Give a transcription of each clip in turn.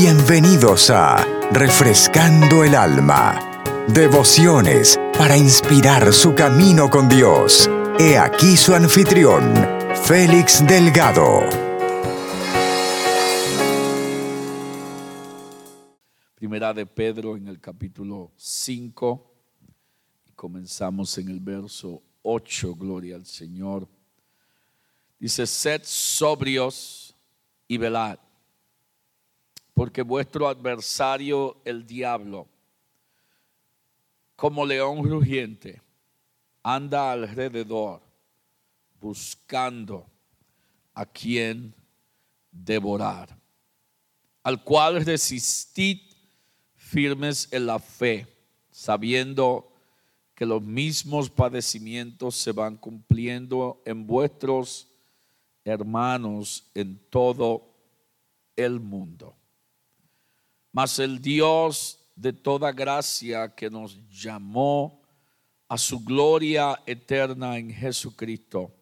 Bienvenidos a Refrescando el Alma. Devociones para inspirar su camino con Dios. He aquí su anfitrión, Félix Delgado. Primera de Pedro en el capítulo 5 y comenzamos en el verso 8, gloria al Señor. Dice, sed sobrios y velad porque vuestro adversario, el diablo, como león rugiente, anda alrededor buscando a quien devorar, al cual resistid firmes en la fe, sabiendo que los mismos padecimientos se van cumpliendo en vuestros hermanos en todo el mundo. Mas el Dios de toda gracia que nos llamó a su gloria eterna en Jesucristo,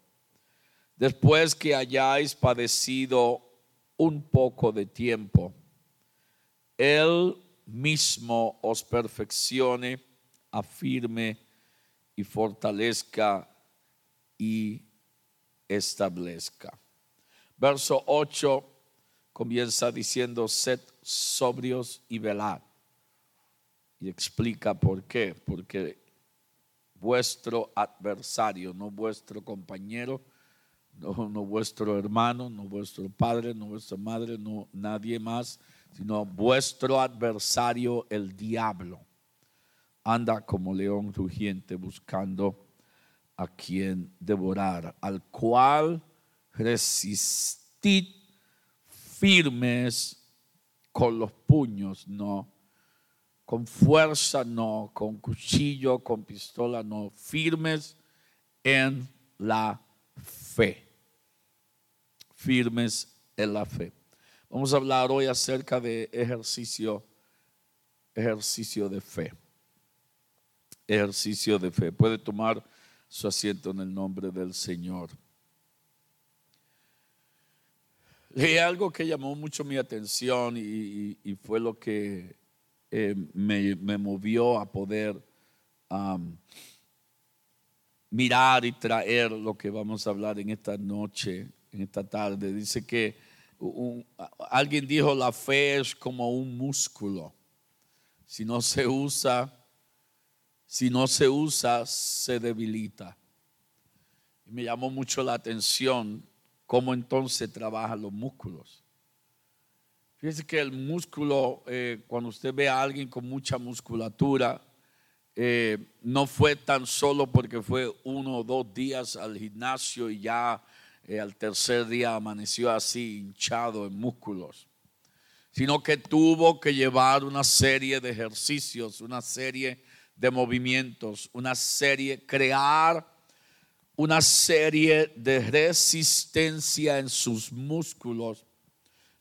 después que hayáis padecido un poco de tiempo, Él mismo os perfeccione, afirme y fortalezca y establezca. Verso 8 comienza diciendo, sed sobrios y velad. Y explica por qué. Porque vuestro adversario, no vuestro compañero, no, no, vuestro hermano, no vuestro padre, no vuestra madre, no nadie más, sino vuestro adversario, el diablo, anda como león rugiente buscando a quien devorar, al cual resistid firmes con los puños, no. Con fuerza, no. Con cuchillo, con pistola, no. Firmes en la fe. Firmes en la fe. Vamos a hablar hoy acerca de ejercicio, ejercicio de fe. Ejercicio de fe. Puede tomar su asiento en el nombre del Señor. Leí algo que llamó mucho mi atención y, fue lo que eh, me, movió a poder mirar y traer lo que vamos a hablar en esta noche, en esta tarde. Dice que alguien dijo la fe es como un músculo. Si no se usa, si no se usa, se debilita. Y me llamó mucho la atención cómo entonces trabajan los músculos. Fíjese que el músculo, eh, cuando usted ve a alguien con mucha musculatura, eh, no fue tan solo porque fue uno o dos días al gimnasio y ya eh, al tercer día amaneció así hinchado en músculos, sino que tuvo que llevar una serie de ejercicios, una serie de movimientos, una serie, crear una serie de resistencia en sus músculos,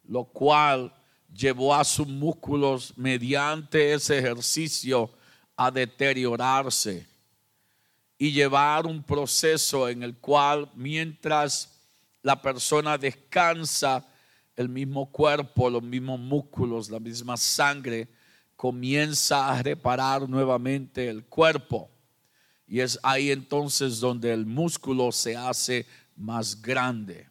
lo cual llevó a sus músculos mediante ese ejercicio a deteriorarse y llevar un proceso en el cual mientras la persona descansa, el mismo cuerpo, los mismos músculos, la misma sangre comienza a reparar nuevamente el cuerpo. Y es ahí entonces donde el músculo se hace más grande.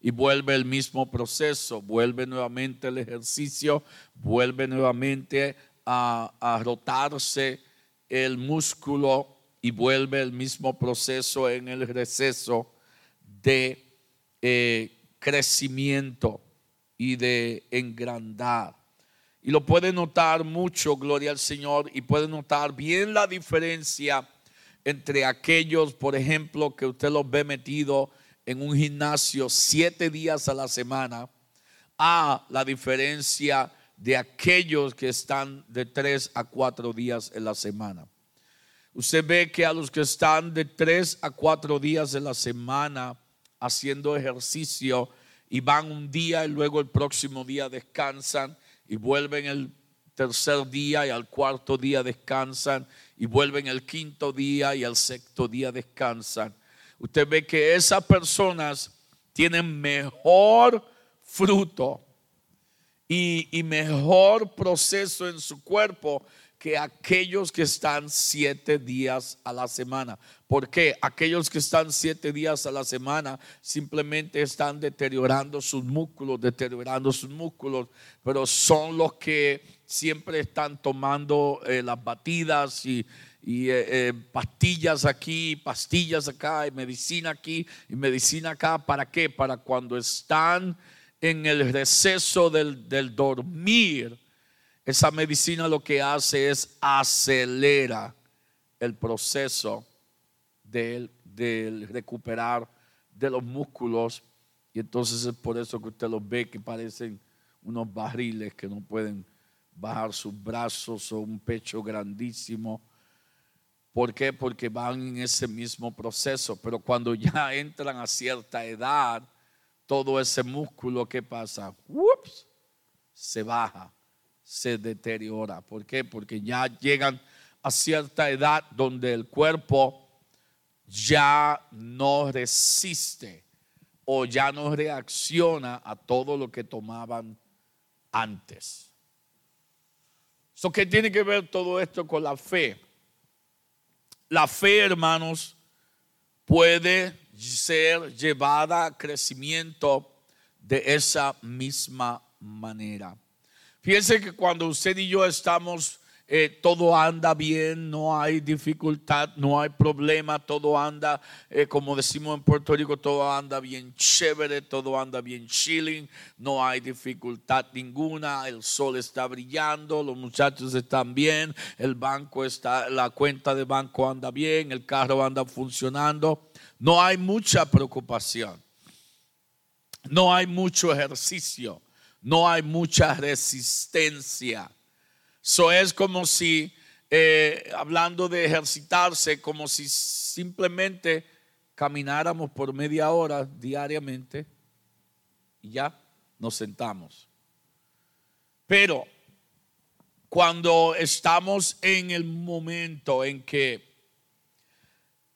Y vuelve el mismo proceso, vuelve nuevamente el ejercicio, vuelve nuevamente a, rotarse el músculo y vuelve el mismo proceso en el receso de eh, crecimiento y de engrandar. Y lo puede notar mucho, gloria al Señor, y puede notar bien la diferencia entre aquellos, por ejemplo, que usted los ve metido en un gimnasio siete días a la semana, a la diferencia de aquellos que están de tres a cuatro días en la semana. Usted ve que a los que están de tres a cuatro días en la semana haciendo ejercicio y van un día y luego el próximo día descansan y vuelven el tercer día y al cuarto día descansan y vuelven el quinto día y al sexto día descansan. Usted ve que esas personas tienen mejor fruto y, y mejor proceso en su cuerpo que aquellos que están siete días a la semana. ¿Por qué? Aquellos que están siete días a la semana simplemente están deteriorando sus músculos, deteriorando sus músculos, pero son los que siempre están tomando eh, las batidas y, y eh, eh, pastillas aquí, pastillas acá, y medicina aquí, y medicina acá. ¿Para qué? Para cuando están en el receso del, del dormir esa medicina lo que hace es acelera el proceso del, recuperar de los músculos. Y entonces es por eso que usted los ve que parecen unos barriles que no pueden bajar sus brazos o un pecho grandísimo. ¿Por qué? Porque van en ese mismo proceso. Pero cuando ya entran a cierta edad, todo ese músculo, ¿qué pasa? Ups, se baja se deteriora. ¿Por qué? Porque ya llegan a cierta edad donde el cuerpo ya no resiste o ya no reacciona a todo lo que tomaban antes. ¿Qué tiene que ver todo esto con la fe? La fe, hermanos, puede ser llevada a crecimiento de esa misma manera. Fíjense que cuando usted y yo estamos, eh, todo anda bien, no hay dificultad, no hay problema, todo anda, eh, como decimos en Puerto Rico, todo anda bien chévere, todo anda bien chilling, no hay dificultad ninguna, el sol está brillando, los muchachos están bien, el banco está, la cuenta de banco anda bien, el carro anda funcionando, no hay mucha preocupación, no hay mucho ejercicio no hay mucha resistencia. Eso es como si, eh, hablando de ejercitarse, como si simplemente camináramos por media hora diariamente y ya nos sentamos. Pero cuando estamos en el momento en que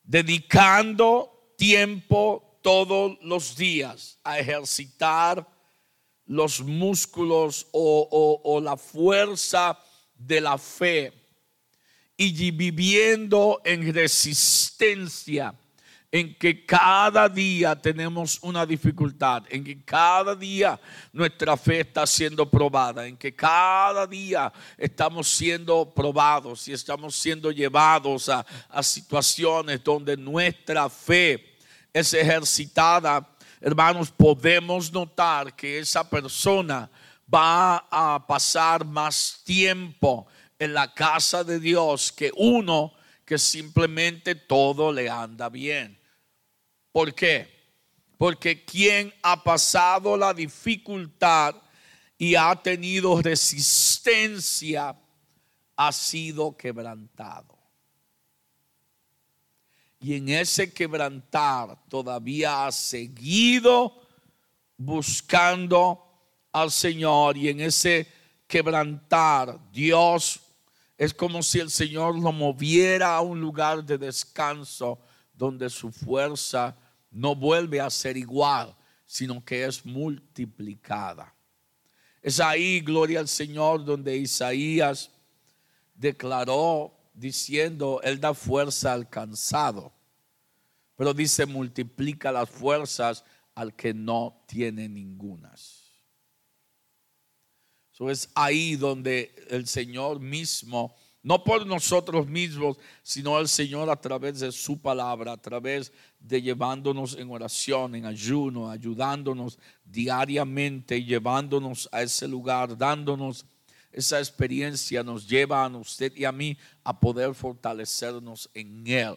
dedicando tiempo todos los días a ejercitar los músculos o, la fuerza de la fe. Y viviendo en resistencia, en que cada día tenemos una dificultad, en que cada día nuestra fe está siendo probada, en que cada día estamos siendo probados y estamos siendo llevados a, situaciones donde nuestra fe es ejercitada hermanos, podemos notar que esa persona va a pasar más tiempo en la casa de Dios que uno que simplemente todo le anda bien. ¿Por qué? Porque quien ha pasado la dificultad y ha tenido resistencia ha sido quebrantado. Y en ese quebrantar todavía ha seguido buscando al Señor. Y en ese quebrantar Dios es como si el Señor lo moviera a un lugar de descanso donde su fuerza no vuelve a ser igual, sino que es multiplicada. Es ahí, gloria al Señor, donde Isaías declaró diciendo, Él da fuerza al cansado, pero dice, multiplica las fuerzas al que no tiene ningunas. Eso es ahí donde el Señor mismo, no por nosotros mismos, sino el Señor a través de su palabra, a través de llevándonos en oración, en ayuno, ayudándonos diariamente, llevándonos a ese lugar, dándonos esa experiencia nos lleva a usted y a mí a poder fortalecernos en Él.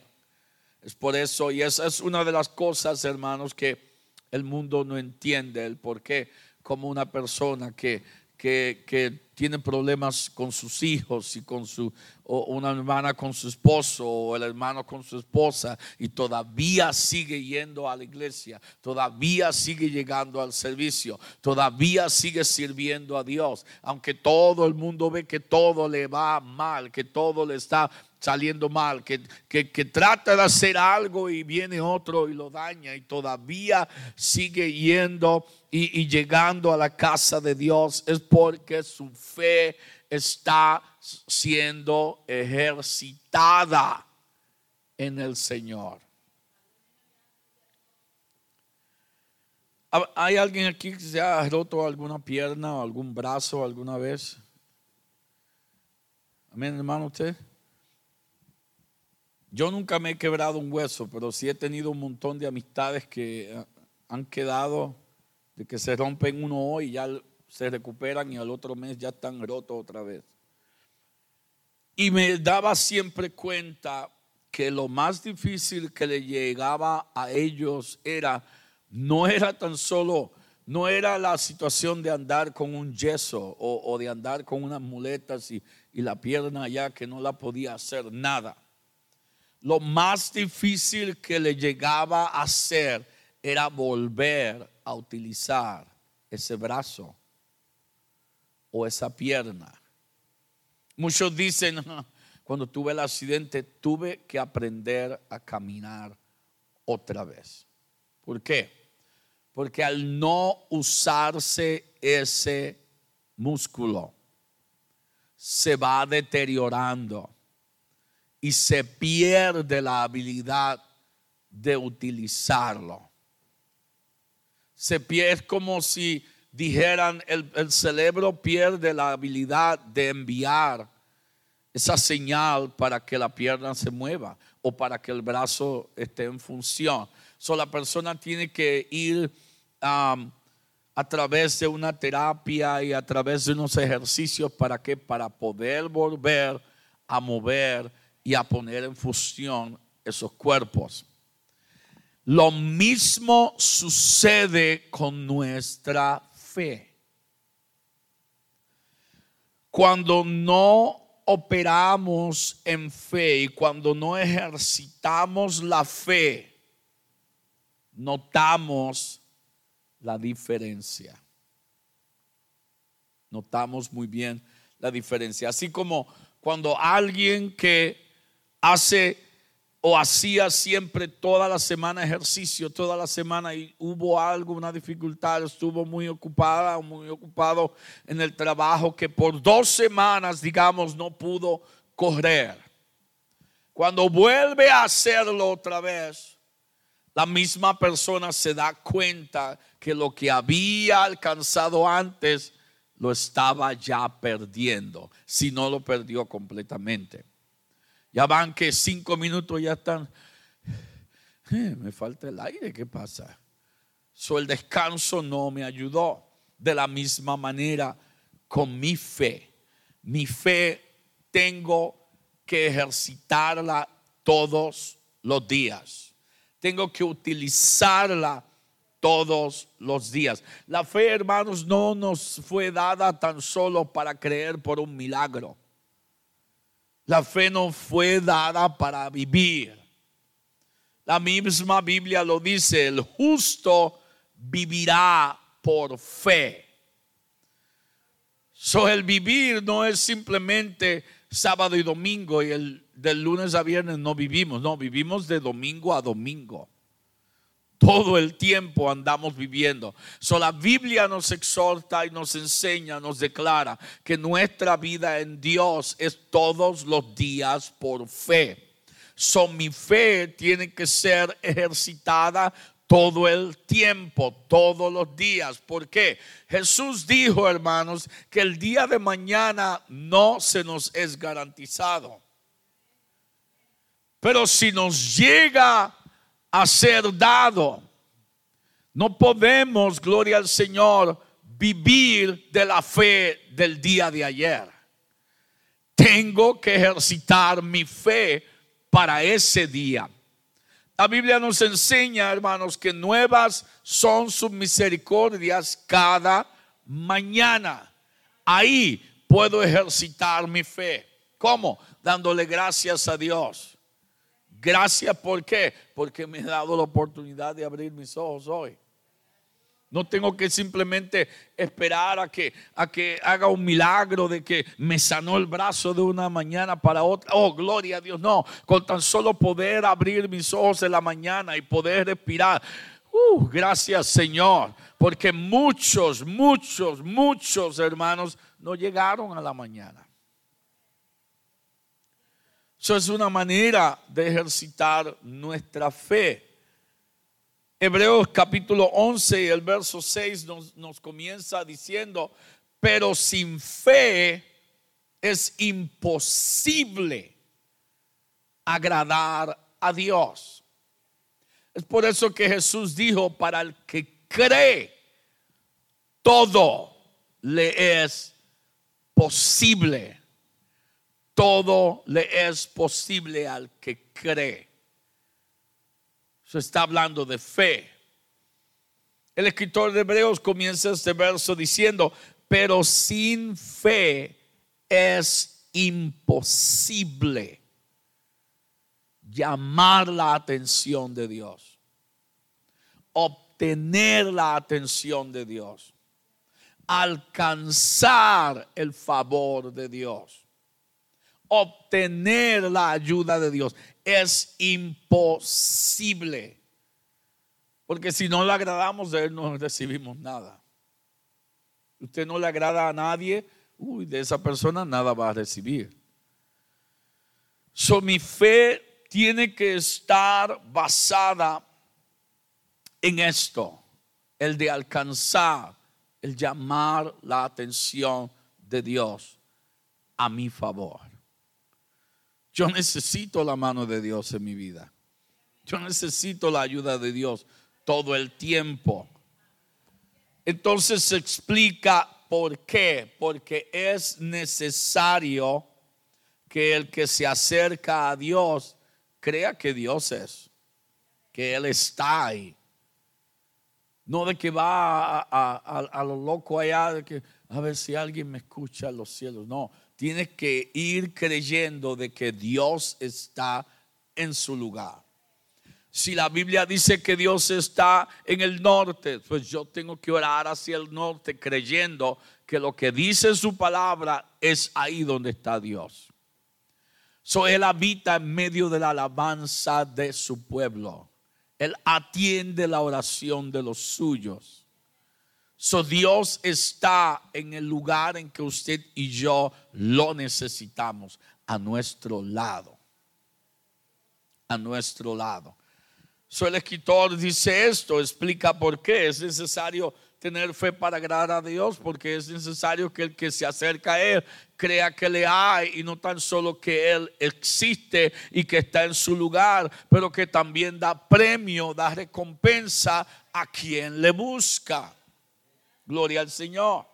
Es por eso, y esa es una de las cosas, hermanos, que el mundo no entiende, el por qué, como una persona que, que, que tiene problemas con sus hijos y con su, una hermana con su esposo o el hermano con su esposa y todavía sigue yendo a la iglesia, todavía sigue llegando al servicio, todavía sigue sirviendo a Dios, aunque todo el mundo ve que todo le va mal, que todo le está saliendo mal, que, que, trata de hacer algo y viene otro y lo daña y todavía sigue yendo y, y llegando a la casa de Dios, es porque su fe está siendo ejercitada en el Señor. ¿Hay alguien aquí que se ha roto alguna pierna o algún brazo alguna vez? Amén, hermano, usted. Yo nunca me he quebrado un hueso, pero sí he tenido un montón de amistades que han quedado de que se rompen uno hoy y ya se recuperan y al otro mes ya están rotos otra vez. Y me daba siempre cuenta que lo más difícil que le llegaba a ellos era, no era tan solo, no era la situación de andar con un yeso o, de andar con unas muletas y, y la pierna allá que no la podía hacer nada. Lo más difícil que le llegaba a hacer era volver a utilizar ese brazo o esa pierna. Muchos dicen, cuando tuve el accidente, tuve que aprender a caminar otra vez. ¿Por qué? Porque al no usarse ese músculo, se va deteriorando y se pierde la habilidad de utilizarlo. Se pierde como si dijeran, el, cerebro pierde la habilidad de enviar esa señal para que la pierna se mueva o para que el brazo esté en función. So, la persona tiene que ir um, a través de una terapia y a través de unos ejercicios para que para poder volver a mover y a poner en función esos cuerpos. Lo mismo sucede con nuestra fe. Cuando no operamos en fe y cuando no ejercitamos la fe, notamos la diferencia. Notamos muy bien la diferencia. Así como cuando alguien que hace o hacía siempre toda la semana ejercicio, toda la semana y hubo algo, una dificultad, estuvo muy ocupada, muy ocupado en el trabajo que por dos semanas, digamos, no pudo correr. Cuando vuelve a hacerlo otra vez, la misma persona se da cuenta que lo que había alcanzado antes lo estaba ya perdiendo, si no lo perdió completamente. Ya van que cinco minutos ya están. Eh, me falta el aire, ¿qué pasa? So, el descanso no me ayudó. De la misma manera con mi fe. Mi fe tengo que ejercitarla todos los días. Tengo que utilizarla todos los días. La fe, hermanos, no nos fue dada tan solo para creer por un milagro. La fe no fue dada para vivir. La misma Biblia lo dice, el justo vivirá por fe. So, el vivir no es simplemente sábado y domingo y el del lunes a viernes no vivimos, no, vivimos de domingo a domingo. Todo el tiempo andamos viviendo. So, la Biblia nos exhorta y nos enseña, nos declara que nuestra vida en Dios es todos los días por fe. So, mi fe tiene que ser ejercitada todo el tiempo, todos los días. ¿Por qué? Jesús dijo, hermanos, que el día de mañana no se nos es garantizado. Pero si nos llega a ser dado. No podemos, gloria al Señor, vivir de la fe del día de ayer. Tengo que ejercitar mi fe para ese día. La Biblia nos enseña, hermanos, que nuevas son sus misericordias cada mañana. Ahí puedo ejercitar mi fe. ¿Cómo? Dándole gracias a Dios. Gracias, ¿por qué? Porque me ha dado la oportunidad de abrir mis ojos hoy. No tengo que simplemente esperar a que, a que haga un milagro de que me sanó el brazo de una mañana para otra. Oh, gloria a Dios. No, con tan solo poder abrir mis ojos en la mañana y poder respirar. Uh, gracias Señor. Porque muchos, muchos, muchos hermanos no llegaron a la mañana. Eso es una manera de ejercitar nuestra fe. Hebreos capítulo 11 y el verso 6 nos, nos comienza diciendo, pero sin fe es imposible agradar a Dios. Es por eso que Jesús dijo, para el que cree, todo le es posible. Todo le es posible al que cree. Se está hablando de fe. El escritor de Hebreos comienza este verso diciendo, pero sin fe es imposible llamar la atención de Dios, obtener la atención de Dios, alcanzar el favor de Dios, obtener la ayuda de Dios es imposible. Porque si no le agradamos a Él, no recibimos nada. Usted no le agrada a nadie, uy, de esa persona nada va a recibir. So, mi fe tiene que estar basada en esto, el de alcanzar, el llamar la atención de Dios a mi favor. Yo necesito la mano de Dios en mi vida. Yo necesito la ayuda de Dios todo el tiempo. Entonces se explica por qué. Porque es necesario que el que se acerca a Dios crea que Dios es, que Él está ahí. No de que va a, lo loco allá, de que a ver si alguien me escucha en los cielos. No, tienes que ir creyendo de que Dios está en su lugar. Si la Biblia dice que Dios está en el norte, pues yo tengo que orar hacia el norte creyendo que lo que dice su palabra es ahí donde está Dios. So él habita en medio de la alabanza de su pueblo. Él atiende la oración de los suyos. So Dios está en el lugar en que usted y yo lo necesitamos, a nuestro lado. A nuestro lado. So el escritor dice esto, explica por qué es necesario tener fe para agradar a Dios, porque es necesario que el que se acerca a Él crea que le hay y no tan solo que Él existe y que está en su lugar, pero que también da premio, da recompensa a quien le busca. Gloria al Señor.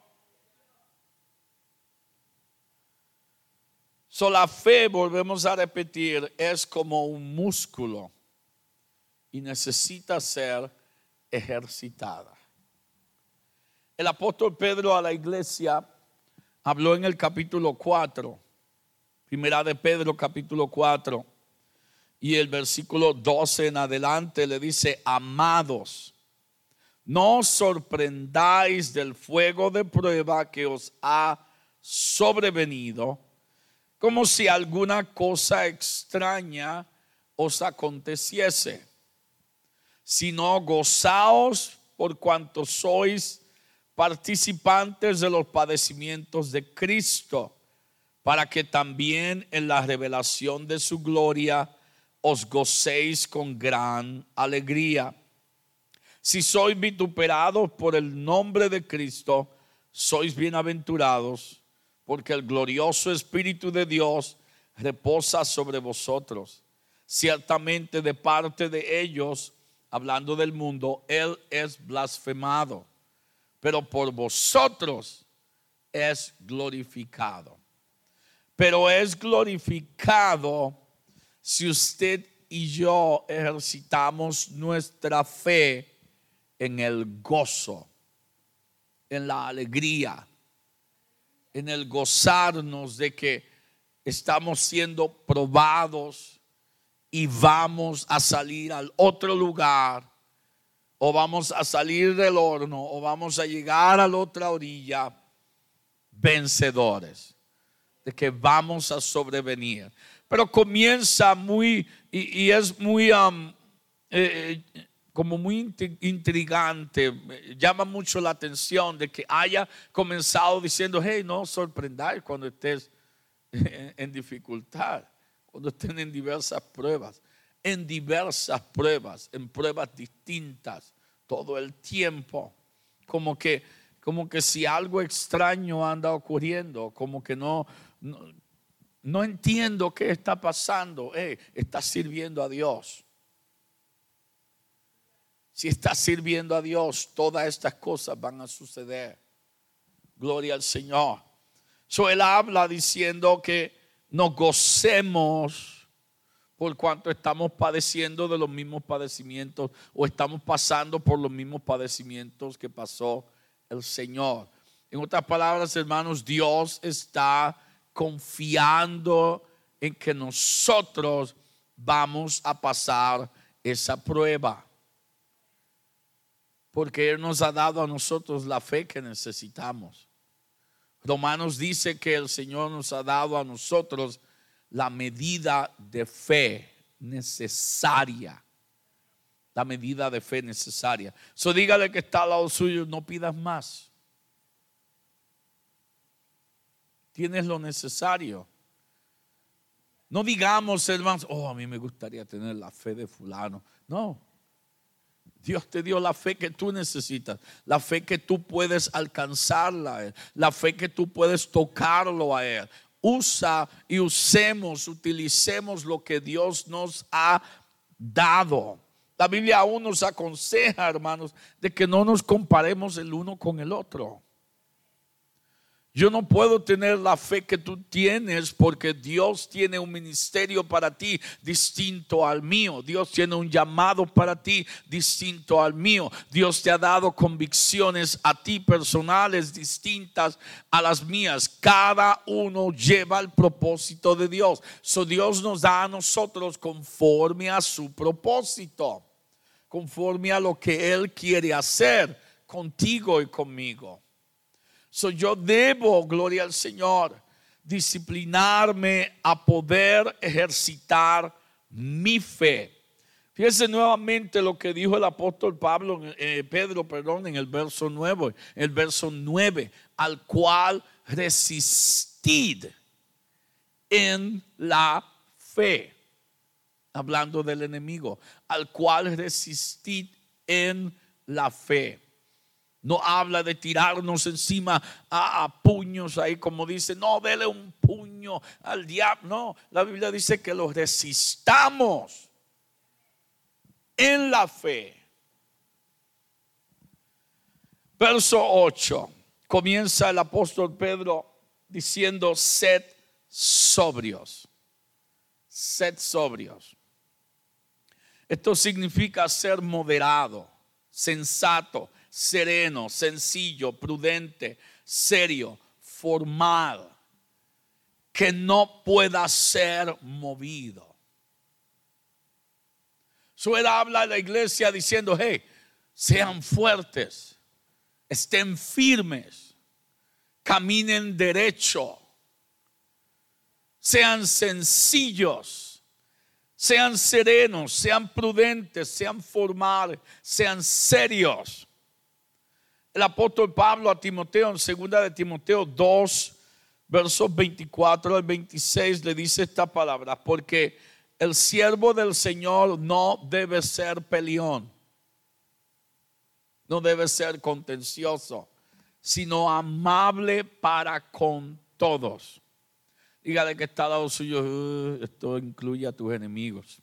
So, la fe, volvemos a repetir, es como un músculo y necesita ser ejercitada. El apóstol Pedro a la iglesia habló en el capítulo 4, primera de Pedro capítulo 4, y el versículo 12 en adelante le dice, amados, no os sorprendáis del fuego de prueba que os ha sobrevenido, como si alguna cosa extraña os aconteciese, sino gozaos por cuanto sois participantes de los padecimientos de Cristo, para que también en la revelación de su gloria os gocéis con gran alegría. Si sois vituperados por el nombre de Cristo, sois bienaventurados, porque el glorioso Espíritu de Dios reposa sobre vosotros. Ciertamente de parte de ellos, hablando del mundo, Él es blasfemado pero por vosotros es glorificado. Pero es glorificado si usted y yo ejercitamos nuestra fe en el gozo, en la alegría, en el gozarnos de que estamos siendo probados y vamos a salir al otro lugar o vamos a salir del horno, o vamos a llegar a la otra orilla vencedores, de que vamos a sobrevenir. Pero comienza muy, y, es muy, um, eh, eh, como muy intrigante, llama mucho la atención de que haya comenzado diciendo, hey, no sorprendáis cuando estés en dificultad, cuando estén en diversas pruebas, en diversas pruebas, en pruebas distintas, todo el tiempo, como que, como que si algo extraño anda ocurriendo, como que no, no, entiendo qué está pasando, eh, está sirviendo a Dios si estás sirviendo a Dios, todas estas cosas van a suceder. Gloria al Señor. So él habla diciendo que nos gocemos por cuanto estamos padeciendo de los mismos padecimientos o estamos pasando por los mismos padecimientos que pasó el Señor. En otras palabras, hermanos, Dios está confiando en que nosotros vamos a pasar esa prueba porque Él nos ha dado a nosotros la fe que necesitamos. Romanos dice que el Señor nos ha dado a nosotros la medida de fe necesaria. La medida de fe necesaria. So dígale que está al lado suyo, no pidas más. Tienes lo necesario. No digamos, hermanos, oh, a mí me gustaría tener la fe de fulano. No, Dios te dio la fe que tú necesitas, la fe que tú puedes alcanzarla la fe que tú puedes tocarlo a Él. Usa y usemos, utilicemos lo que Dios nos ha dado. La Biblia aún nos aconseja, hermanos, de que no nos comparemos el uno con el otro. Yo no puedo tener la fe que tú tienes porque Dios tiene un ministerio para ti distinto al mío. Dios tiene un llamado para ti distinto al mío. Dios te ha dado convicciones a ti personales distintas a las mías. Cada uno lleva el propósito de Dios. So Dios nos da a nosotros conforme a su propósito, conforme a lo que Él quiere hacer contigo y conmigo. So yo debo, gloria al Señor, disciplinarme a poder ejercitar mi fe. Fíjense nuevamente lo que dijo el apóstol Pablo, eh, Pedro, perdón, en el verso 9, el verso 9, al cual resistid en la fe. Hablando del enemigo, al cual resistid en la fe. No habla de tirarnos encima a, puños ahí, como dice, no, dele un puño al diablo. No, la Biblia dice que lo resistamos en la fe. Verso 8, comienza el apóstol Pedro diciendo, sed sobrios, sed sobrios. Esto significa ser moderado, sensato sereno, sencillo, prudente, serio, formal, que no pueda ser movido. Suele habla a la iglesia diciendo, hey, sean fuertes, estén firmes, caminen derecho, sean sencillos, sean serenos, sean prudentes, sean formales, sean serios el apóstol Pablo a Timoteo en segunda de Timoteo 2, versos 24 al 26 le dice esta palabra, porque el siervo del Señor no debe ser peleón, no debe ser contencioso, sino amable para con todos. Dígale que está al lado suyo, uh, esto incluye a tus enemigos.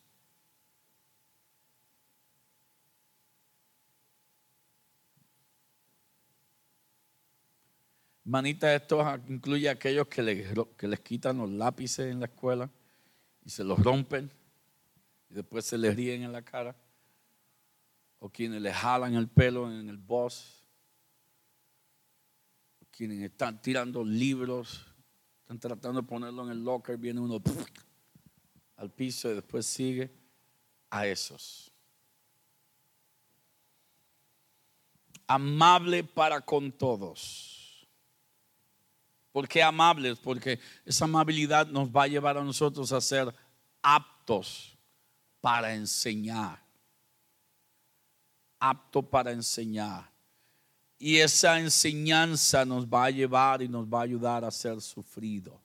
Manita, esto incluye a aquellos que les, que les quitan los lápices en la escuela y se los rompen y después se les ríen en la cara. O quienes les jalan el pelo en el bus. O quienes están tirando libros, están tratando de ponerlo en el locker, viene uno al piso y después sigue a esos. amable para con todos. ¿Por qué amables? Porque esa amabilidad nos va a llevar a nosotros a ser aptos para enseñar. Apto para enseñar. Y esa enseñanza nos va a llevar y nos va a ayudar a ser sufrido.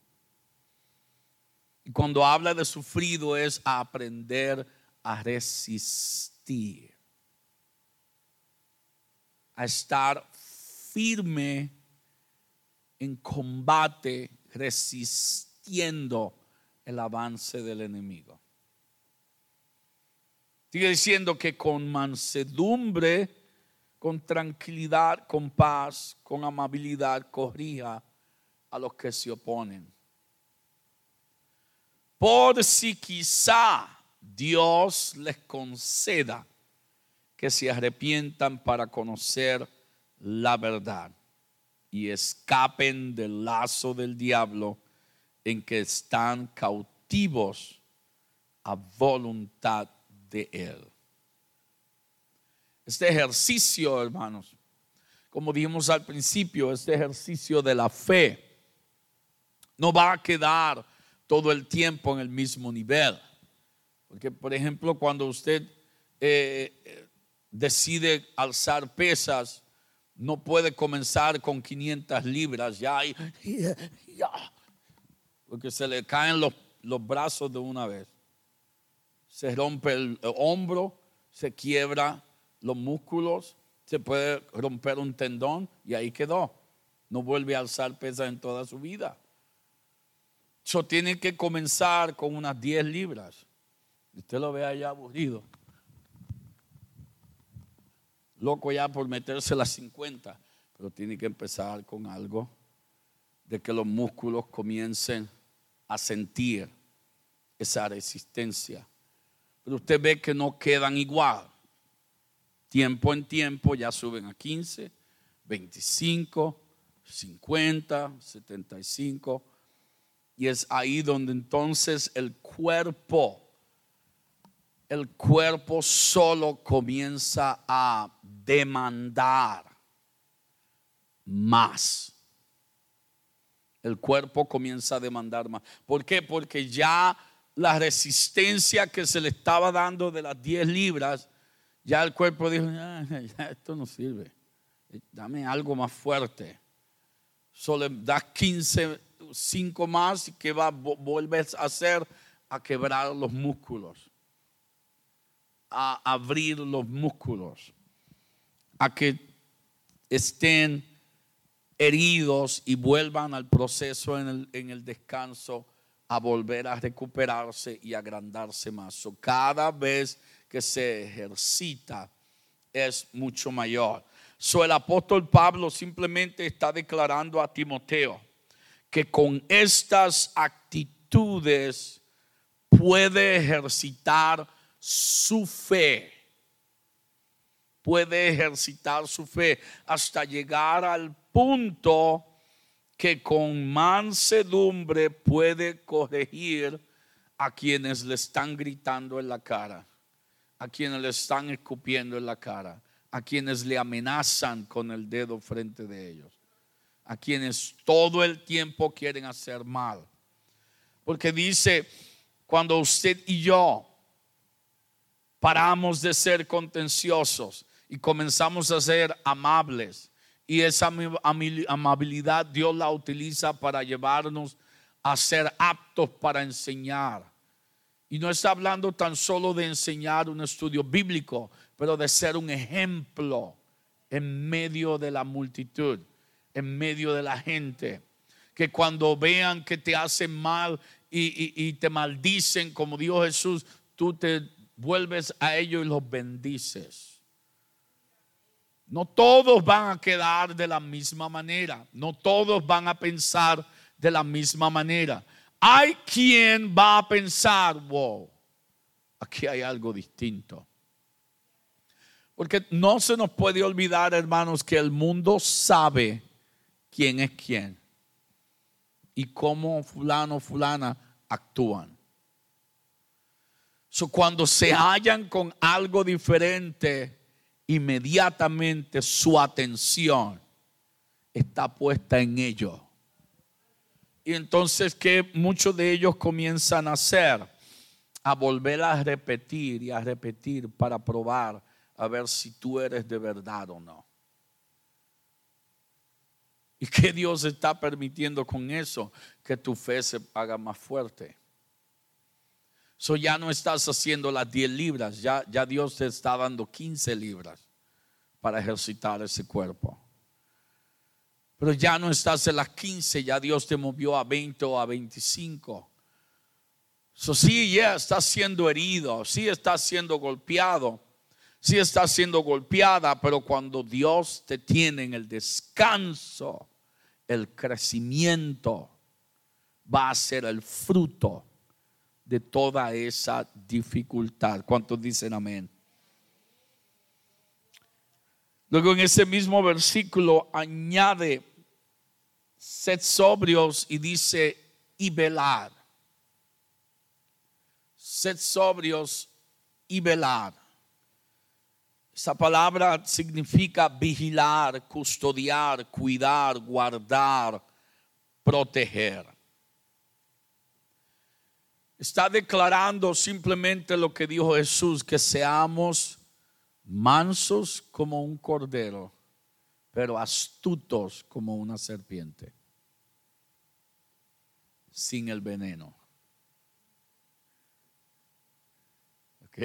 Y cuando habla de sufrido es a aprender a resistir. A estar firme en combate, resistiendo el avance del enemigo. Sigue diciendo que con mansedumbre, con tranquilidad, con paz, con amabilidad, corrija a los que se oponen. Por si quizá Dios les conceda que se arrepientan para conocer la verdad y escapen del lazo del diablo en que están cautivos a voluntad de Él. Este ejercicio, hermanos, como dijimos al principio, este ejercicio de la fe no va a quedar todo el tiempo en el mismo nivel. Porque, por ejemplo, cuando usted eh, decide alzar pesas, no puede comenzar con 500 libras ya, ya porque se le caen los, los brazos de una vez. Se rompe el, hombro, se quiebra los músculos, se puede romper un tendón y ahí quedó. No vuelve a alzar pesas en toda su vida. Eso tiene que comenzar con unas 10 libras. Usted lo ve allá aburrido. Loco ya por meterse las 50. Pero tiene que empezar con algo de que los músculos comiencen a sentir esa resistencia. Pero usted ve que no quedan igual. Tiempo en tiempo ya suben a 15, 25, 50, 75. Y es ahí donde entonces el cuerpo, el cuerpo solo comienza a demandar más el cuerpo comienza a demandar más. ¿Por qué? Porque ya la resistencia que se le estaba dando de las 10 libras, ya el cuerpo dijo, esto no sirve, dame algo más fuerte. Solo das 15, 5 más y que va, vuelves a hacer a quebrar los músculos, a abrir los músculos, a que estén heridos y vuelvan al proceso en el, descanso a volver a recuperarse y agrandarse más. cada vez que se ejercita es mucho mayor. So, el apóstol Pablo simplemente está declarando a Timoteo que con estas actitudes puede ejercitar su fe. Puede ejercitar su fe hasta llegar al punto que con mansedumbre puede corregir a quienes le están gritando en la cara, a quienes le están escupiendo en la cara, a quienes le amenazan con el dedo frente de ellos, a quienes todo el tiempo quieren hacer mal. Porque dice, cuando usted y yo paramos de ser contenciosos y comenzamos a ser amables, y esa amabilidad Dios la utiliza para llevarnos a ser aptos para enseñar. Y no está hablando tan solo de enseñar un estudio bíblico, pero de ser un ejemplo en medio de la multitud, en medio de la gente. Que cuando vean que te hacen mal y, y te maldicen, como dijo Jesús, tú te vuelves a ellos y los bendices. No todos van a quedar de la misma manera. No todos van a pensar de la misma manera. Hay quien va a pensar, wow, aquí hay algo distinto. Porque no se nos puede olvidar, hermanos, que el mundo sabe quién es quién y cómo fulano o fulana actúan. So, cuando se hallan con algo diferente, inmediatamente su atención está puesta en ello. Y entonces que muchos de ellos comienzan a hacer, a volver a repetir y a repetir para probar a ver si tú eres de verdad o no. ¿Y qué Dios está permitiendo con eso? Que tu fe se haga más fuerte. So ya no estás haciendo las 10 libras, ya, ya Dios te está dando 15 libras para ejercitar ese cuerpo. Pero ya no estás en las 15, ya Dios te movió a 20 o a 25. So, sí, ya estás siendo herido, sí estás siendo golpeado, sí estás siendo golpeada, pero cuando Dios te tiene en el descanso, el crecimiento va a ser el fruto de toda esa dificultad. ¿Cuántos dicen amén? Luego en ese mismo versículo añade sed sobrios y dice y velar. Sed sobrios y velar. Esa palabra significa vigilar, custodiar, cuidar, guardar, proteger. Está declarando simplemente lo que dijo Jesús, que seamos mansos como un cordero pero astutos como una serpiente, sin el veneno. Ok.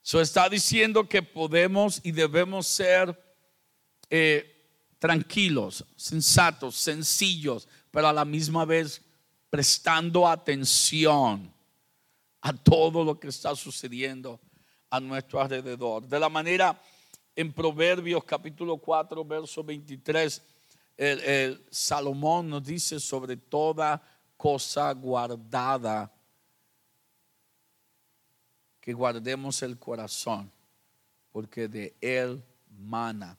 So está diciendo que podemos y debemos ser eh, tranquilos, sensatos, sencillos, pero a la misma vez prestando atención a todo lo que está sucediendo a nuestro alrededor. De la manera en Proverbios capítulo 4, verso 23, el, Salomón nos dice sobre toda cosa guardada, que guardemos el corazón, porque de él mana,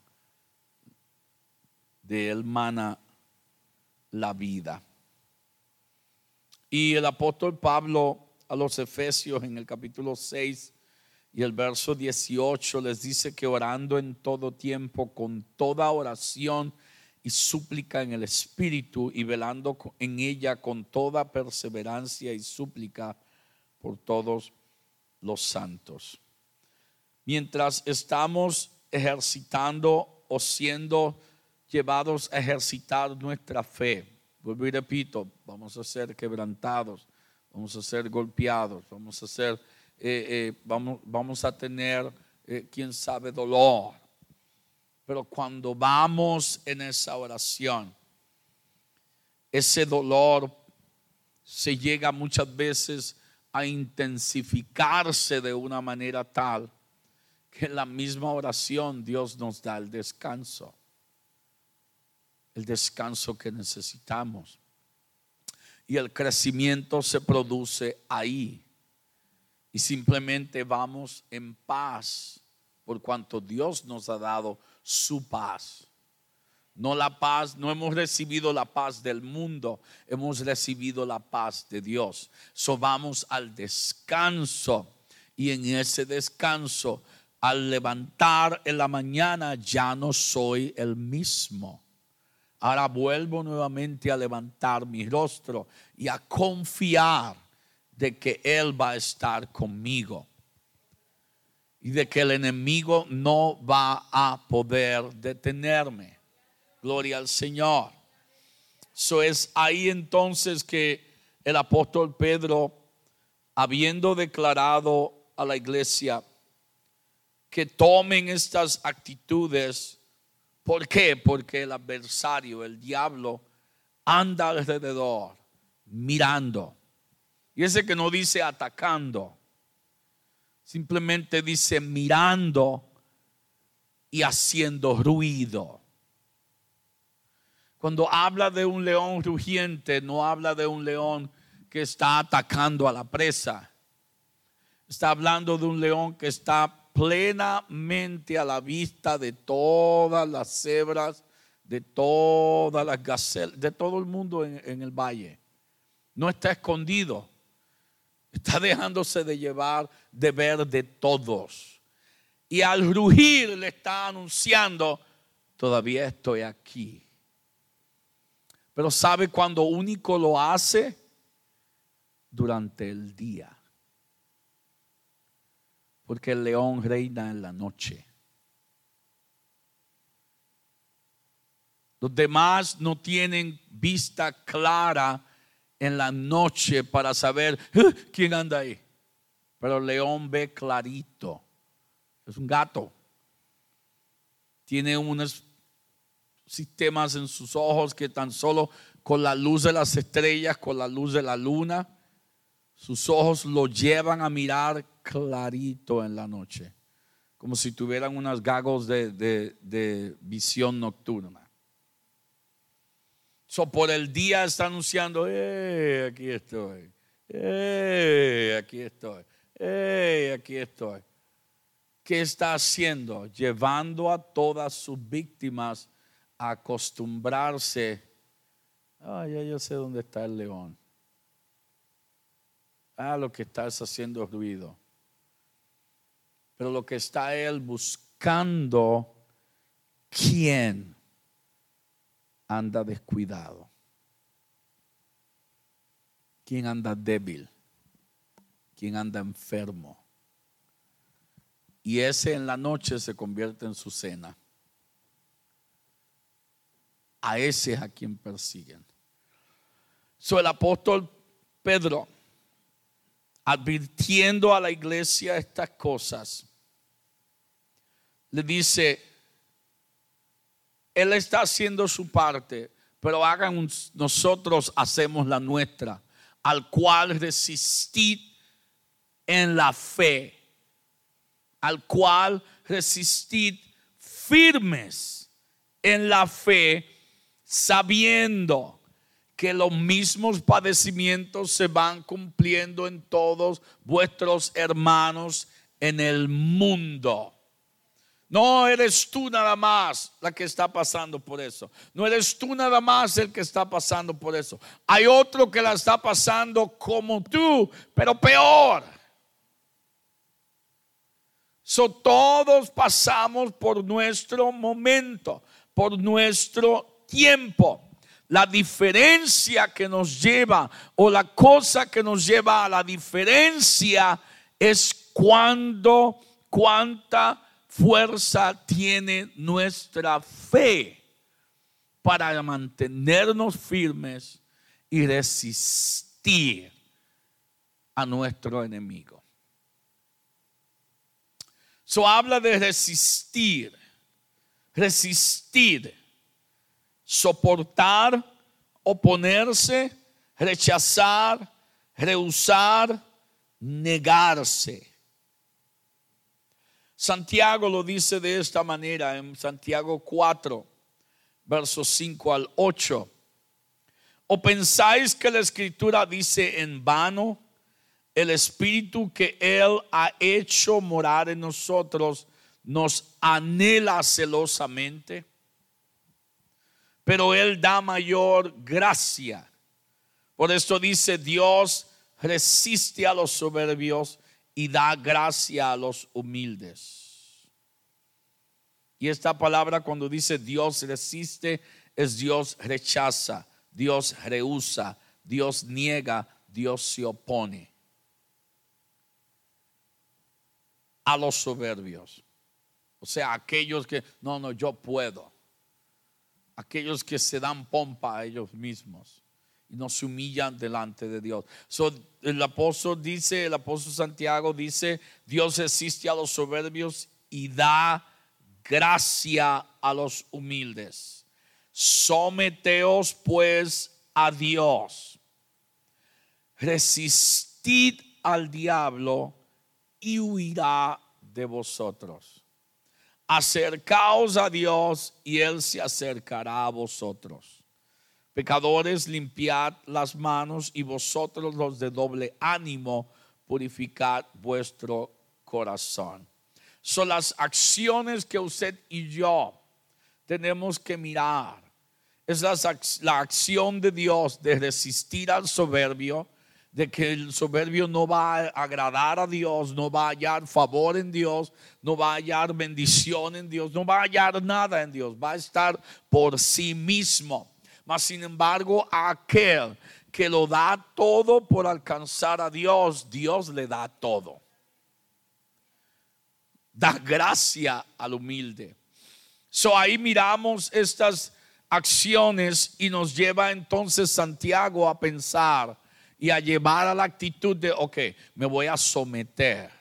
de él mana la vida. Y el apóstol Pablo a los Efesios en el capítulo 6, y el verso 18 les dice que orando en todo tiempo, con toda oración y súplica en el Espíritu y velando en ella con toda perseverancia y súplica por todos los santos. Mientras estamos ejercitando o siendo llevados a ejercitar nuestra fe, vuelvo y repito, vamos a ser quebrantados, vamos a ser golpeados, vamos a ser eh, eh, vamos, vamos a tener, eh, quién sabe, dolor. Pero cuando vamos en esa oración, ese dolor se llega muchas veces a intensificarse de una manera tal que en la misma oración Dios nos da el descanso, el descanso que necesitamos. Y el crecimiento se produce ahí y simplemente vamos en paz por cuanto Dios nos ha dado su paz. No la paz, no hemos recibido la paz del mundo, hemos recibido la paz de Dios. So vamos al descanso y en ese descanso, al levantar en la mañana, ya no soy el mismo. Ahora vuelvo nuevamente a levantar mi rostro y a confiar de que Él va a estar conmigo y de que el enemigo no va a poder detenerme. Gloria al Señor. Eso es ahí entonces que el apóstol Pedro, habiendo declarado a la iglesia que tomen estas actitudes, ¿por qué? Porque el adversario, el diablo, anda alrededor mirando y ese que no dice atacando, simplemente dice mirando y haciendo ruido. Cuando habla de un león rugiente, no habla de un león que está atacando a la presa. Está hablando de un león que está plenamente a la vista de todas las cebras, de todas las gacelas, de todo el mundo en, en el valle. No está escondido Está dejándose de llevar, de ver de todos. Y al rugir le está anunciando, todavía estoy aquí. Pero ¿sabe cuando único lo hace? Durante el día. Porque el león reina en la noche. Los demás no tienen vista clara en la noche para saber quién anda ahí. Pero el león ve clarito. Es un gato. Tiene unos sistemas en sus ojos que tan solo con la luz de las estrellas, con la luz de la luna, sus ojos lo llevan a mirar clarito en la noche. Como si tuvieran unas gagos de, de visión nocturna. So, por el día está anunciando, eh, aquí estoy, eh, aquí estoy, eh, aquí estoy. ¿Qué está haciendo? Llevando a todas sus víctimas a acostumbrarse. Ah, ya yo sé dónde está el león. Ah, lo que está es haciendo ruido. Pero lo que está él buscando, ¿quién? anda descuidado? ¿Quién anda débil? ¿Quién anda enfermo? Y ese en la noche se convierte en su cena. A ese es a quien persiguen. So el apóstol Pedro, advirtiendo a la iglesia estas cosas, le dice, él está haciendo su parte, pero hagan nosotros hacemos la nuestra, al cual resistid en la fe, al cual resistid firmes en la fe, sabiendo que los mismos padecimientos se van cumpliendo en todos vuestros hermanos en el mundo. No eres tú nada más la que está pasando por eso. No eres tú nada más el que está pasando por eso. Hay otro que la está pasando como tú, pero peor. So, todos pasamos por nuestro momento, por nuestro tiempo. La diferencia que nos lleva o la cosa que nos lleva a la diferencia es cuando, cuánta fuerza tiene nuestra fe para mantenernos firmes y resistir a nuestro enemigo. So habla de resistir, resistir, soportar, oponerse, rechazar, rehusar, negarse. Santiago lo dice de esta manera en Santiago 4, versos 5 al 8. ¿O pensáis que la escritura dice en vano el espíritu que Él ha hecho morar en nosotros nos anhela celosamente? Pero Él da mayor gracia. Por esto dice Dios resiste a los soberbios y da gracia a los humildes. Y esta palabra cuando dice Dios resiste, es Dios rechaza, Dios rehúsa, Dios niega, Dios se opone a los soberbios. O sea, aquellos que, no, no, yo puedo. Aquellos que se dan pompa a ellos mismos y no se humillan delante de Dios. el apóstol dice, el apóstol Santiago dice, Dios existe a los soberbios y da gracia a los humildes. Someteos pues a Dios. Resistid al diablo y huirá de vosotros. Acercaos a Dios y Él se acercará a vosotros. Pecadores, limpiad las manos y vosotros los de doble ánimo, purificad vuestro corazón. Son las acciones que usted y yo tenemos que mirar. Es la, acción de Dios de resistir al soberbio, de que el soberbio no va a agradar a Dios, no va a hallar favor en Dios, no va a hallar bendición en Dios, no va a hallar nada en Dios, va a estar por sí mismo. Mas sin embargo, aquel que lo da todo por alcanzar a Dios, Dios le da todo. Da gracia al humilde. So ahí miramos estas acciones y nos lleva entonces Santiago a pensar y a llevar a la actitud de, ok, me voy a someter,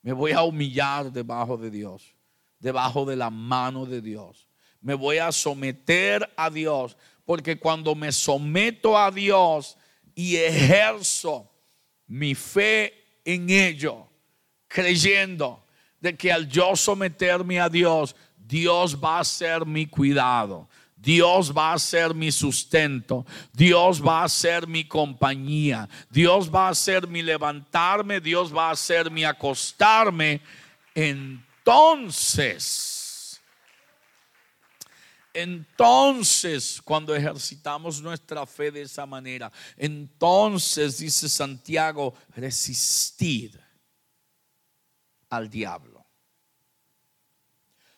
me voy a humillar debajo de Dios, debajo de la mano de Dios, me voy a someter a Dios, porque cuando me someto a Dios y ejerzo mi fe en ello, creyendo de que al yo someterme a Dios, Dios va a ser mi cuidado. Dios va a ser mi sustento. Dios va a ser mi compañía. Dios va a ser mi levantarme. Dios va a ser mi acostarme. Entonces, entonces, cuando ejercitamos nuestra fe de esa manera, entonces, dice Santiago, resistir al diablo.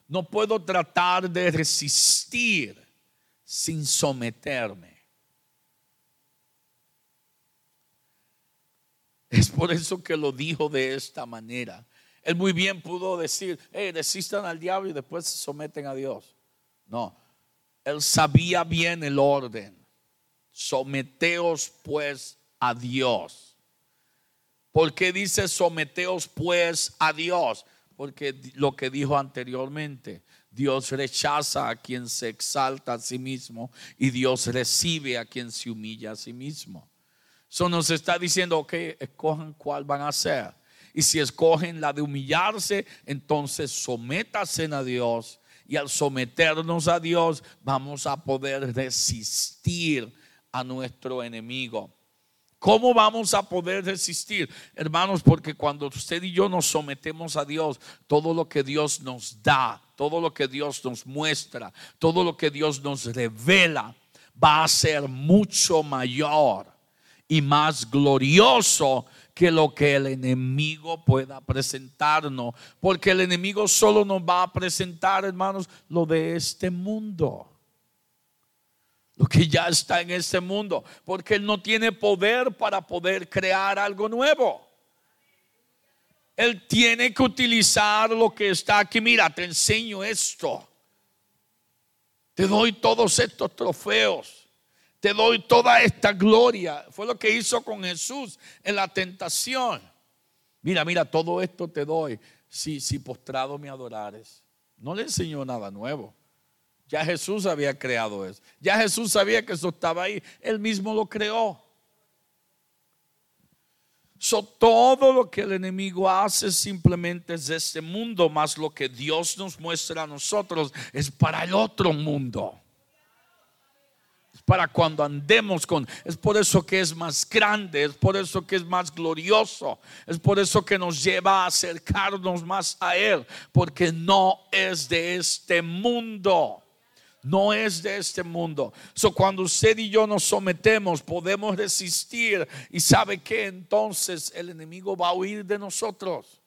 No puedo tratar de resistir sin someterme. Es por eso que lo dijo de esta manera. Él muy bien pudo decir, hey, resistan al diablo y después se someten a Dios. No, él sabía bien el orden. Someteos pues a Dios. ¿Por qué dice someteos pues a Dios? Porque lo que dijo anteriormente, Dios rechaza a quien se exalta a sí mismo y Dios recibe a quien se humilla a sí mismo. Eso nos está diciendo, que escojan cuál van a hacer. Y si escogen la de humillarse, entonces sométase a Dios. Y al someternos a Dios, vamos a poder resistir a nuestro enemigo. ¿Cómo vamos a poder resistir? Hermanos, porque cuando usted y yo nos sometemos a Dios, todo lo que Dios nos da, todo lo que Dios nos muestra, todo lo que Dios nos revela, va a ser mucho mayor y más glorioso que lo que el enemigo pueda presentarnos. Porque el enemigo solo nos va a presentar, hermanos, lo de este mundo lo que ya está en este mundo, porque Él no tiene poder para poder crear algo nuevo. Él tiene que utilizar lo que está aquí. Mira, te enseño esto. Te doy todos estos trofeos. Te doy toda esta gloria. Fue lo que hizo con Jesús en la tentación. Mira, mira, todo esto te doy si, si postrado me adorares. No le enseñó nada nuevo. Ya Jesús había creado eso. Ya Jesús sabía que eso estaba ahí. Él mismo lo creó. Todo lo que el enemigo hace simplemente es de este mundo, más lo que Dios nos muestra a nosotros es para el otro mundo. Para cuando andemos con, es por eso que es más grande, es por eso que es más glorioso, es por eso que nos lleva a acercarnos más a Él, porque no es de este mundo no es de este mundo. So, cuando usted y yo nos sometemos, podemos resistir. Y sabe que entonces el enemigo va a huir de nosotros.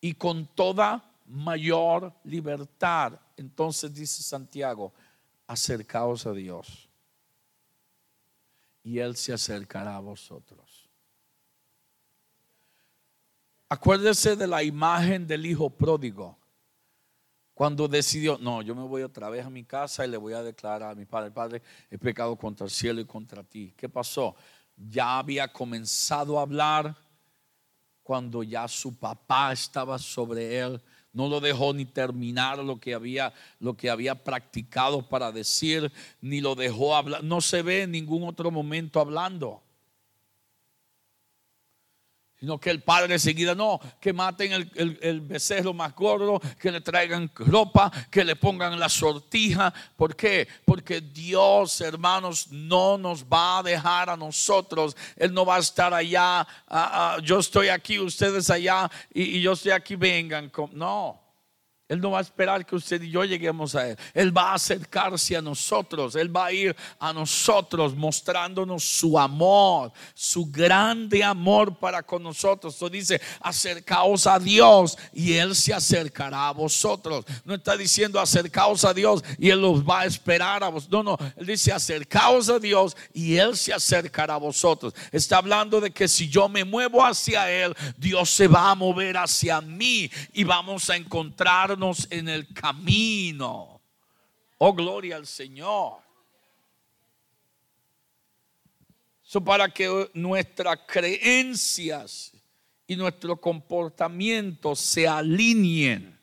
Y con toda mayor libertad, entonces dice Santiago, acercaos a Dios. Y Él se acercará a vosotros. Acuérdese de la imagen del hijo pródigo cuando decidió, no, yo me voy otra vez a mi casa y le voy a declarar a mi padre, Padre, he pecado contra el cielo y contra ti. ¿Qué pasó? Ya había comenzado a hablar cuando ya su papá estaba sobre él. No lo dejó ni terminar lo que había, lo que había practicado para decir, ni lo dejó hablar. No se ve en ningún otro momento hablando sino que el padre enseguida no, que maten el, el, becerro más gordo, que le traigan ropa, que le pongan la sortija. ¿Por qué? Porque Dios, hermanos, no nos va a dejar a nosotros. Él no va a estar allá, ah, ah, yo estoy aquí, ustedes allá, y, y yo estoy aquí, vengan. No, Él no va a esperar que usted y yo lleguemos a Él. Él va a acercarse a nosotros. Él va a ir a nosotros mostrándonos su amor, su grande amor para con nosotros. Entonces dice, acercaos a Dios y Él se acercará a vosotros. No está diciendo acercaos a Dios y Él los va a esperar a vosotros. No, no. Él dice acercaos a Dios y Él se acercará a vosotros. Está hablando de que si yo me muevo hacia Él, Dios se va a mover hacia mí y vamos a encontrarnos en el camino. Oh, gloria al Señor. So, para que nuestras creencias y nuestro comportamiento se alineen,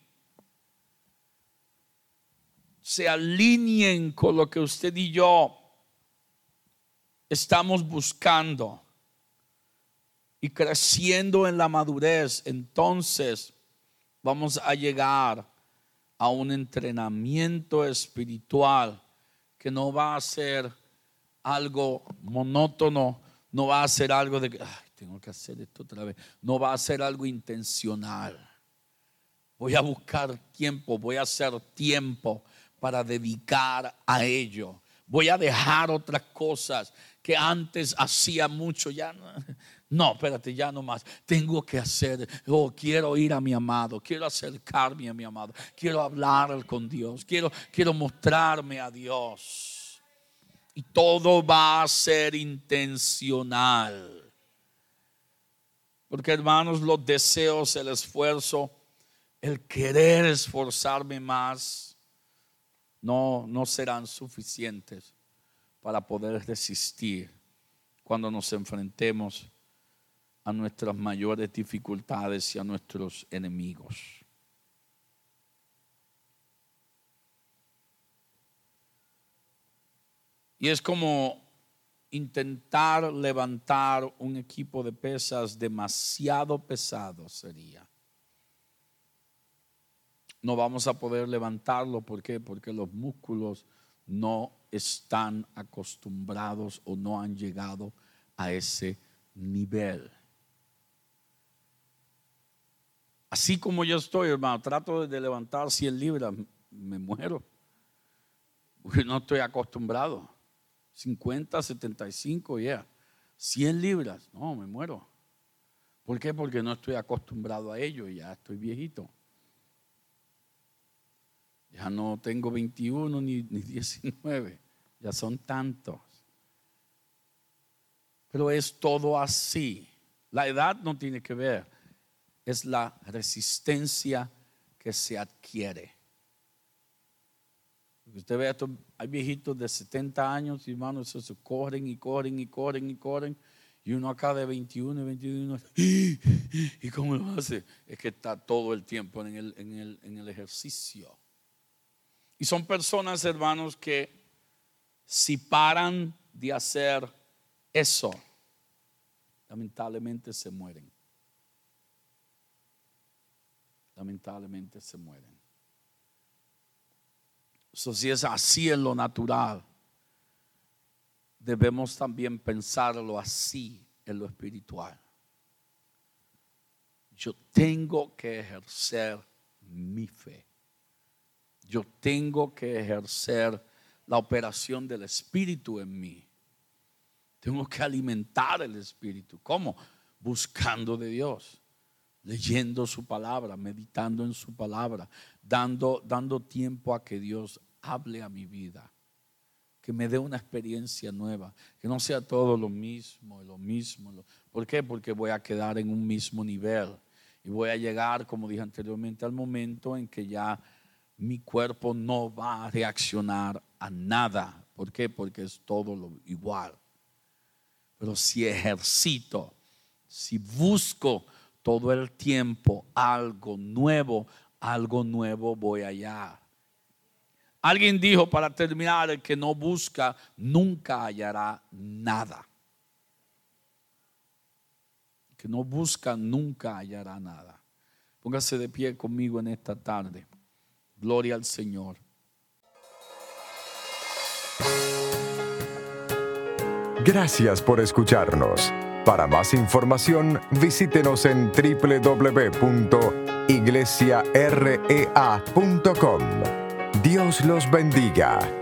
se alineen con lo que usted y yo estamos buscando y creciendo en la madurez, entonces vamos a llegar a un entrenamiento espiritual que no va a ser algo monótono, no va a ser algo de, ay, tengo que hacer esto otra vez, no va a ser algo intencional. Voy a buscar tiempo, voy a hacer tiempo para dedicar a ello. Voy a dejar otras cosas que antes hacía mucho, ya no, espérate, ya no más. Tengo que hacer, oh, quiero ir a mi amado, quiero acercarme a mi amado, quiero hablar con Dios, quiero, quiero mostrarme a Dios. Y todo va a ser intencional. Porque hermanos, los deseos, el esfuerzo, el querer esforzarme más, no, no serán suficientes para poder resistir cuando nos enfrentemos a nuestras mayores dificultades y a nuestros enemigos. Y es como intentar levantar un equipo de pesas demasiado pesado sería. No vamos a poder levantarlo, ¿por qué? Porque los músculos no están acostumbrados o no han llegado a ese nivel. Así como yo estoy, hermano, trato de levantar 100 libras, me muero. Porque no estoy acostumbrado. 50, 75, ya. 100 libras, no, me muero. ¿Por qué? Porque no estoy acostumbrado a ello, ya estoy viejito. Ya no tengo 21 ni, ni 19, ya son tantos. Pero es todo así. La edad no tiene que ver es la resistencia que se adquiere. Usted ve, hay viejitos de 70 años, hermanos, se corren y corren y corren y corren. Y uno acá de 21 y 21. ¿Y cómo lo hace? Es que está todo el tiempo en el, en el, en el ejercicio. Y son personas, hermanos, que si paran de hacer eso, lamentablemente se mueren lamentablemente se mueren. si es así en lo natural, debemos también pensarlo así en lo espiritual. Yo tengo que ejercer mi fe. Yo tengo que ejercer la operación del Espíritu en mí. Tengo que alimentar el Espíritu. ¿Cómo? Buscando de Dios leyendo su palabra, meditando en su palabra, dando, dando tiempo a que Dios hable a mi vida, que me dé una experiencia nueva, que no sea todo lo mismo, lo mismo. ¿Por qué? Porque voy a quedar en un mismo nivel y voy a llegar, como dije anteriormente, al momento en que ya mi cuerpo no va a reaccionar a nada. ¿Por qué? Porque es todo lo igual. Pero si ejercito, si busco todo el tiempo algo nuevo, algo nuevo voy allá. Alguien dijo para terminar, el que no busca nunca hallará nada. Que no busca nunca hallará nada. Póngase de pie conmigo en esta tarde. Gloria al Señor. Gracias por escucharnos. Para más información, visítenos en www.iglesiarea.com. Dios los bendiga.